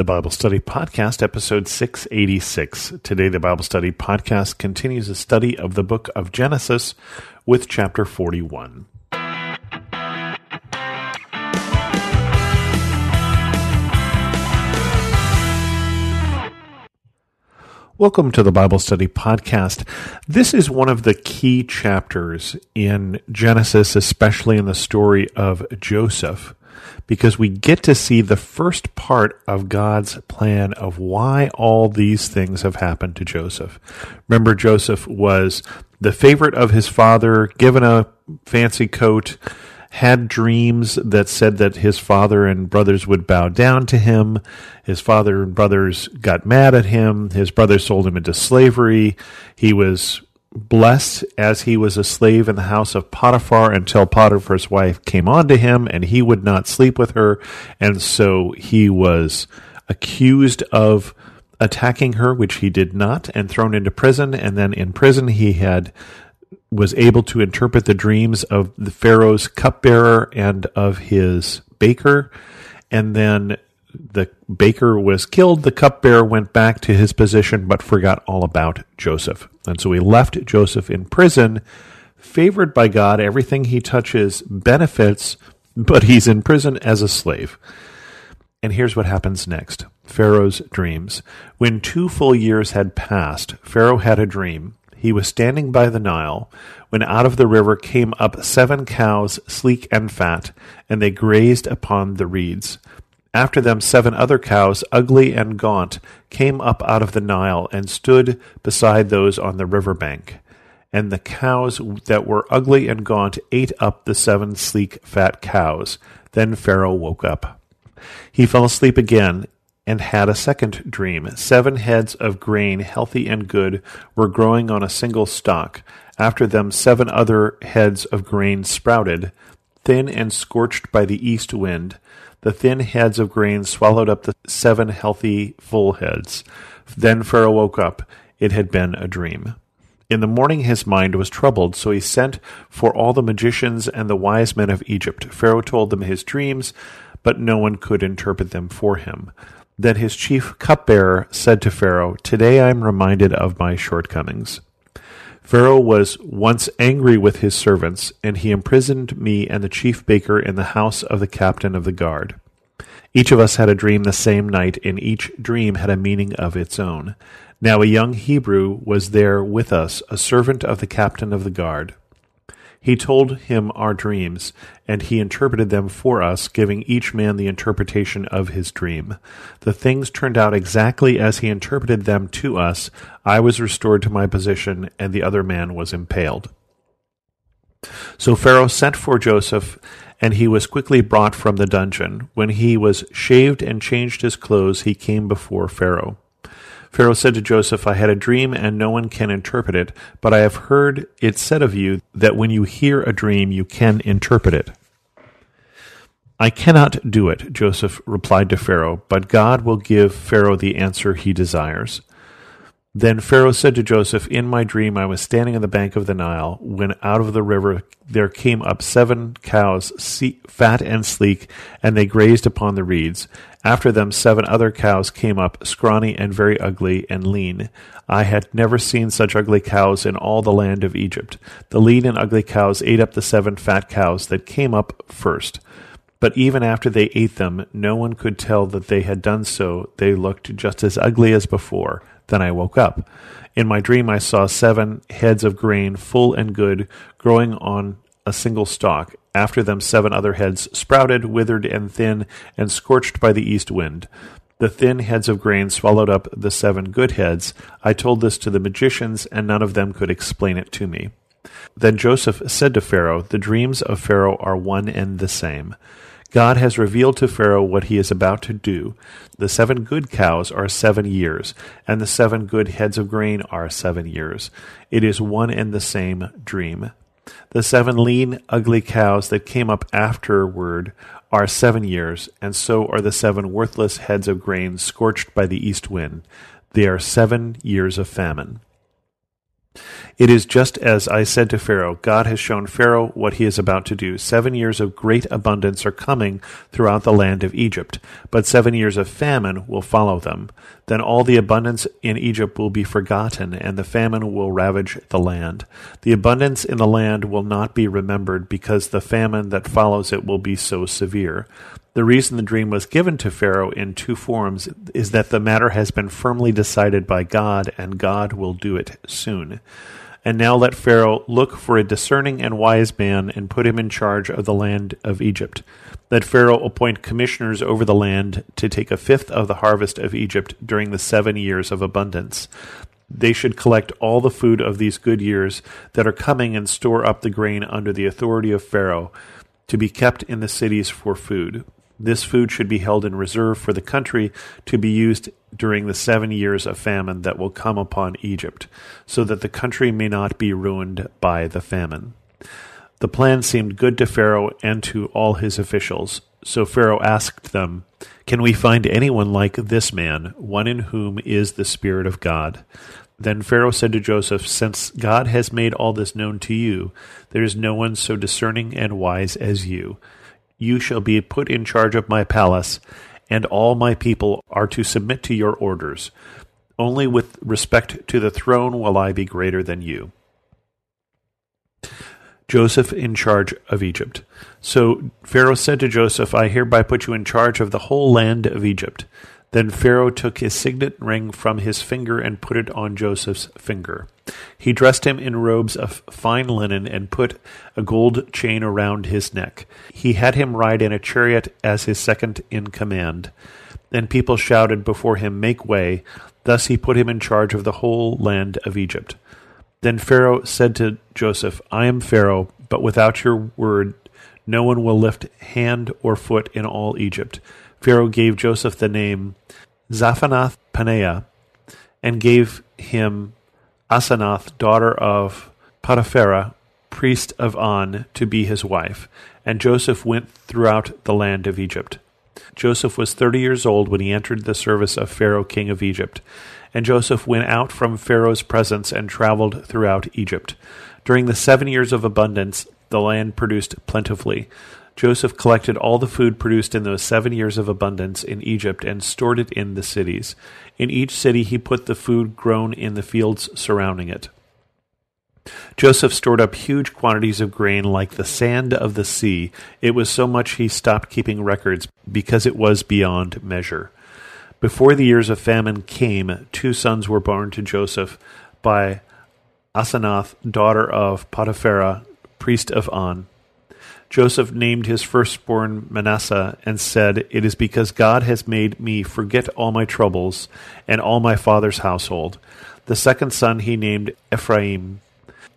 The Bible Study Podcast, episode 686. Today, the Bible Study Podcast continues a study of the book of Genesis with chapter 41. Welcome to the Bible Study Podcast. This is one of the key chapters in Genesis, especially in the story of Joseph because we get to see the first part of God's plan of why all these things have happened to Joseph. Remember, Joseph was the favorite of his father, given a fancy coat, had dreams that said that his father and brothers would bow down to him. His father and brothers got mad at him. His brothers sold him into slavery. He was blessed as he was a slave in the house of Potiphar until Potiphar's wife came on to him and he would not sleep with her. And so he was accused of attacking her, which he did not, and thrown into prison. And then in prison, he had was able to interpret the dreams of the Pharaoh's cupbearer and of his baker. And then the baker was killed, the cupbearer went back to his position but forgot all about Joseph. And so he left Joseph in prison, favored by God. Everything he touches benefits, but he's in prison as a slave. And here's what happens next Pharaoh's dreams. When two full years had passed, Pharaoh had a dream. He was standing by the Nile when out of the river came up seven cows, sleek and fat, and they grazed upon the reeds. After them seven other cows, ugly and gaunt, came up out of the Nile and stood beside those on the river bank. And the cows that were ugly and gaunt ate up the seven sleek fat cows. Then Pharaoh woke up. He fell asleep again and had a second dream. Seven heads of grain, healthy and good, were growing on a single stalk. After them seven other heads of grain sprouted, thin and scorched by the east wind. The thin heads of grain swallowed up the seven healthy full heads. Then Pharaoh woke up. It had been a dream. In the morning his mind was troubled, so he sent for all the magicians and the wise men of Egypt. Pharaoh told them his dreams, but no one could interpret them for him. Then his chief cupbearer said to Pharaoh, Today I am reminded of my shortcomings. Pharaoh was once angry with his servants, and he imprisoned me and the chief baker in the house of the captain of the guard. Each of us had a dream the same night, and each dream had a meaning of its own. Now a young Hebrew was there with us, a servant of the captain of the guard. He told him our dreams, and he interpreted them for us, giving each man the interpretation of his dream. The things turned out exactly as he interpreted them to us. I was restored to my position, and the other man was impaled. So Pharaoh sent for Joseph, and he was quickly brought from the dungeon. When he was shaved and changed his clothes, he came before Pharaoh. Pharaoh said to Joseph, I had a dream and no one can interpret it, but I have heard it said of you that when you hear a dream, you can interpret it. I cannot do it, Joseph replied to Pharaoh, but God will give Pharaoh the answer he desires. Then Pharaoh said to Joseph, In my dream I was standing on the bank of the Nile, when out of the river there came up seven cows, fat and sleek, and they grazed upon the reeds. After them seven other cows came up, scrawny and very ugly and lean. I had never seen such ugly cows in all the land of Egypt. The lean and ugly cows ate up the seven fat cows that came up first. But even after they ate them, no one could tell that they had done so. They looked just as ugly as before. Then I woke up. In my dream, I saw seven heads of grain, full and good, growing on a single stalk. After them, seven other heads sprouted, withered and thin, and scorched by the east wind. The thin heads of grain swallowed up the seven good heads. I told this to the magicians, and none of them could explain it to me. Then Joseph said to Pharaoh, The dreams of Pharaoh are one and the same. God has revealed to Pharaoh what he is about to do. The seven good cows are seven years, and the seven good heads of grain are seven years. It is one and the same dream. The seven lean, ugly cows that came up afterward are seven years, and so are the seven worthless heads of grain scorched by the east wind. They are seven years of famine. It is just as I said to Pharaoh God has shown Pharaoh what he is about to do. Seven years of great abundance are coming throughout the land of Egypt, but seven years of famine will follow them. Then all the abundance in Egypt will be forgotten, and the famine will ravage the land. The abundance in the land will not be remembered, because the famine that follows it will be so severe. The reason the dream was given to Pharaoh in two forms is that the matter has been firmly decided by God, and God will do it soon. And now let Pharaoh look for a discerning and wise man and put him in charge of the land of Egypt. Let Pharaoh appoint commissioners over the land to take a fifth of the harvest of Egypt during the seven years of abundance. They should collect all the food of these good years that are coming and store up the grain under the authority of Pharaoh to be kept in the cities for food. This food should be held in reserve for the country to be used during the seven years of famine that will come upon Egypt, so that the country may not be ruined by the famine. The plan seemed good to Pharaoh and to all his officials. So Pharaoh asked them, Can we find anyone like this man, one in whom is the Spirit of God? Then Pharaoh said to Joseph, Since God has made all this known to you, there is no one so discerning and wise as you you shall be put in charge of my palace, and all my people are to submit to your orders. Only with respect to the throne will I be greater than you. Joseph in charge of Egypt. So Pharaoh said to Joseph, I hereby put you in charge of the whole land of Egypt. Then Pharaoh took his signet ring from his finger and put it on Joseph's finger. He dressed him in robes of fine linen and put a gold chain around his neck. He had him ride in a chariot as his second in command. And people shouted before him, Make way. Thus he put him in charge of the whole land of Egypt. Then Pharaoh said to Joseph, I am Pharaoh, but without your word no one will lift hand or foot in all Egypt. Pharaoh gave Joseph the name Zaphanath Paneah and gave him Asenath, daughter of Potiphera, priest of On, to be his wife. And Joseph went throughout the land of Egypt. Joseph was thirty years old when he entered the service of Pharaoh king of Egypt. And Joseph went out from Pharaoh's presence and traveled throughout Egypt. During the seven years of abundance, the land produced plentifully. Joseph collected all the food produced in those seven years of abundance in Egypt and stored it in the cities. In each city he put the food grown in the fields surrounding it. Joseph stored up huge quantities of grain like the sand of the sea. It was so much he stopped keeping records because it was beyond measure. Before the years of famine came, two sons were born to Joseph by Asenath, daughter of Potiphera, priest of On. Joseph named his firstborn Manasseh and said, It is because God has made me forget all my troubles and all my father's household. The second son he named Ephraim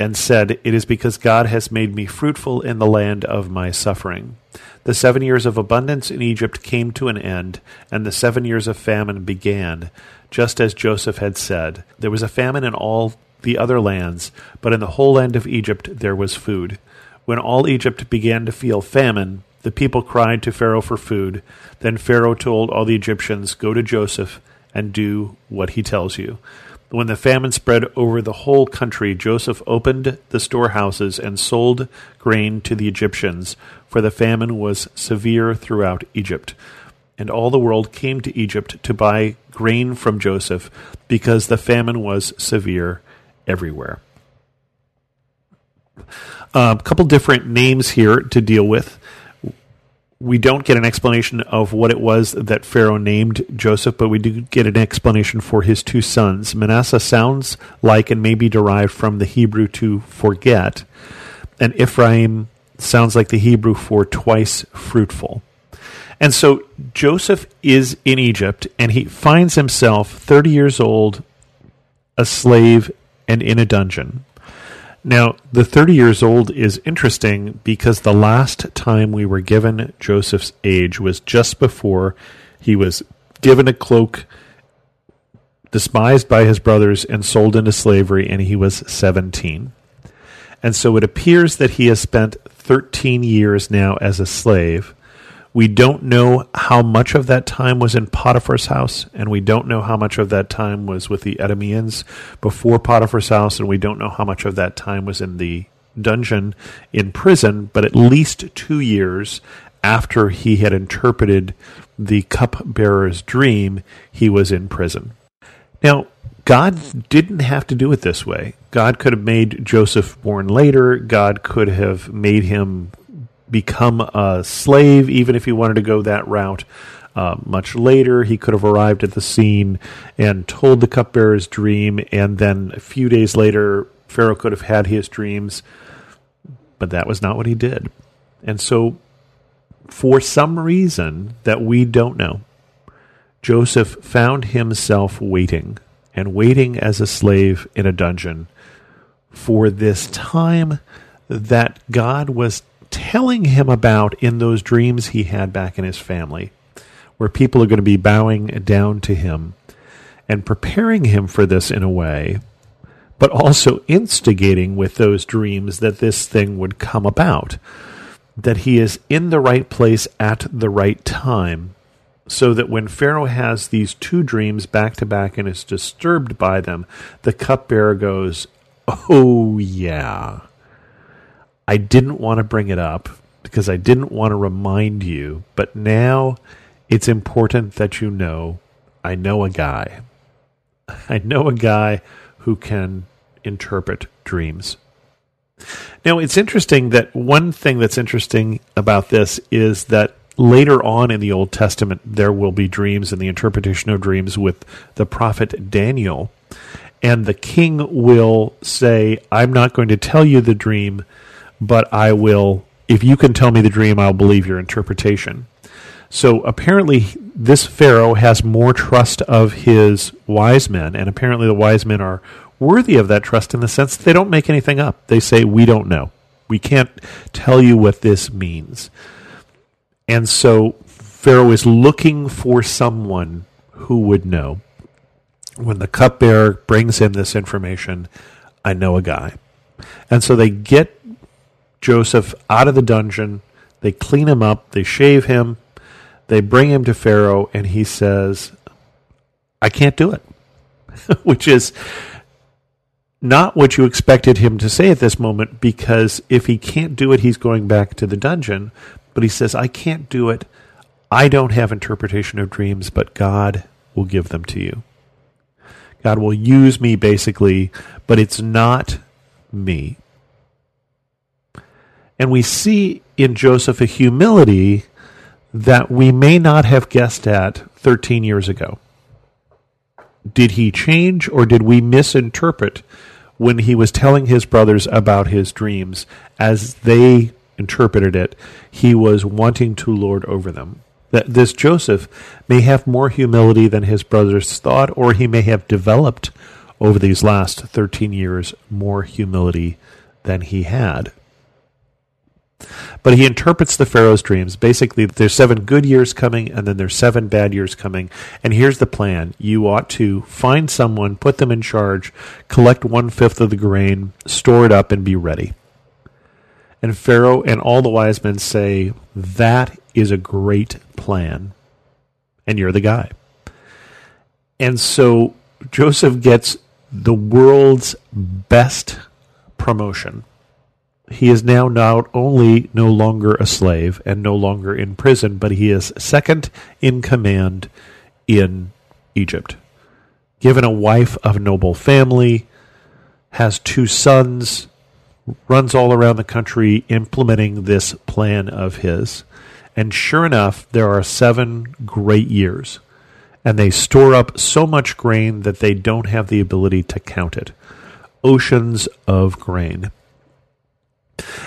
and said, It is because God has made me fruitful in the land of my suffering. The seven years of abundance in Egypt came to an end, and the seven years of famine began, just as Joseph had said. There was a famine in all the other lands, but in the whole land of Egypt there was food. When all Egypt began to feel famine, the people cried to Pharaoh for food. Then Pharaoh told all the Egyptians, Go to Joseph and do what he tells you. When the famine spread over the whole country, Joseph opened the storehouses and sold grain to the Egyptians, for the famine was severe throughout Egypt. And all the world came to Egypt to buy grain from Joseph, because the famine was severe everywhere. A couple different names here to deal with. We don't get an explanation of what it was that Pharaoh named Joseph, but we do get an explanation for his two sons. Manasseh sounds like and may be derived from the Hebrew to forget, and Ephraim sounds like the Hebrew for twice fruitful. And so Joseph is in Egypt, and he finds himself 30 years old, a slave, and in a dungeon. Now, the 30 years old is interesting because the last time we were given Joseph's age was just before he was given a cloak, despised by his brothers, and sold into slavery, and he was 17. And so it appears that he has spent 13 years now as a slave, We don't know how much of that time was in Potiphar's house, and we don't know how much of that time was with the Edomians before Potiphar's house, and we don't know how much of that time was in the dungeon in prison, but at least two years after he had interpreted the cupbearer's dream, he was in prison. Now, God didn't have to do it this way. God could have made Joseph born later. God could have made him become a slave, even if he wanted to go that route. Uh, much later, he could have arrived at the scene and told the cupbearer's dream, and then a few days later, Pharaoh could have had his dreams. But that was not what he did. And so, for some reason that we don't know, Joseph found himself waiting and waiting as a slave in a dungeon for this time that God was telling him about in those dreams he had back in his family, where people are going to be bowing down to him and preparing him for this in a way, but also instigating with those dreams that this thing would come about, that he is in the right place at the right time so that when Pharaoh has these two dreams back to back and is disturbed by them, the cupbearer goes, Oh, yeah. I didn't want to bring it up because I didn't want to remind you, but now it's important that you know I know a guy. I know a guy who can interpret dreams. Now, it's interesting that one thing that's interesting about this is that later on in the Old Testament, there will be dreams and the interpretation of dreams with the prophet Daniel. And the king will say, I'm not going to tell you the dream, but I will, if you can tell me the dream, I'll believe your interpretation. So apparently, this Pharaoh has more trust of his wise men, and apparently, the wise men are worthy of that trust in the sense that they don't make anything up. They say, We don't know. We can't tell you what this means. And so Pharaoh is looking for someone who would know. When the cupbearer brings him this information, I know a guy. And so they get Joseph out of the dungeon, they clean him up, they shave him, they bring him to Pharaoh, and he says, I can't do it. Which is not what you expected him to say at this moment, because if he can't do it, he's going back to the dungeon. But he says, I can't do it. I don't have interpretation of dreams, but God will give them to you. God will use me basically, but it's not me. And we see in Joseph a humility that we may not have guessed at 13 years ago. Did he change or did we misinterpret when he was telling his brothers about his dreams as they interpreted it, he was wanting to lord over them. That this Joseph may have more humility than his brothers thought, or he may have developed over these last 13 years more humility than he had. But he interprets the Pharaoh's dreams. Basically, there's seven good years coming, and then there's seven bad years coming. And here's the plan you ought to find someone, put them in charge, collect one fifth of the grain, store it up, and be ready. And Pharaoh and all the wise men say, That is a great plan. And you're the guy. And so Joseph gets the world's best promotion. He is now not only no longer a slave and no longer in prison, but he is second in command in Egypt. Given a wife of noble family, has two sons, runs all around the country implementing this plan of his. And sure enough, there are seven great years. And they store up so much grain that they don't have the ability to count it. Oceans of grain.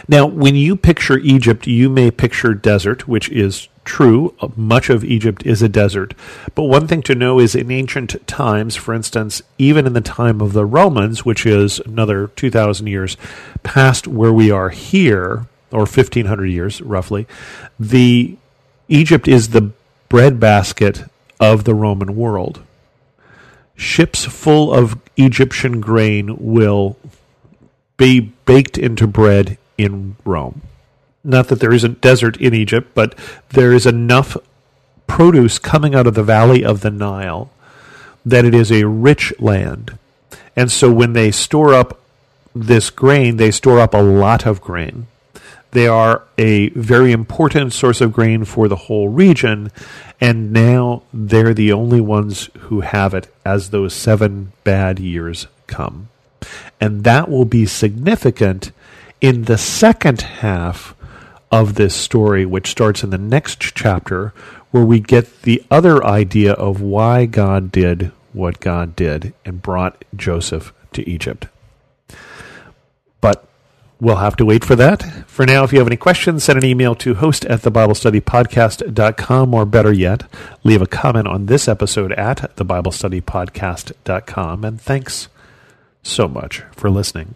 Now, when you picture Egypt, you may picture desert, which is true. Uh, much of Egypt is a desert. But one thing to know is in ancient times, for instance, even in the time of the Romans, which is another 2,000 years past where we are here, or 1,500 years roughly, the Egypt is the breadbasket of the Roman world. Ships full of Egyptian grain will be baked into bread in Rome. not that there isn't desert in Egypt, but there is enough produce coming out of the valley of the Nile that it is a rich land. And so when they store up this grain, they store up a lot of grain. They are a very important source of grain for the whole region, and now they're the only ones who have it as those seven bad years come. And that will be significant in the second half of this story, which starts in the next chapter, where we get the other idea of why God did what God did and brought Joseph to Egypt. But we'll have to wait for that. For now, if you have any questions, send an email to host at thebiblestudypodcast.com, or better yet, leave a comment on this episode at thebiblestudypodcast.com. And thanks so much for listening.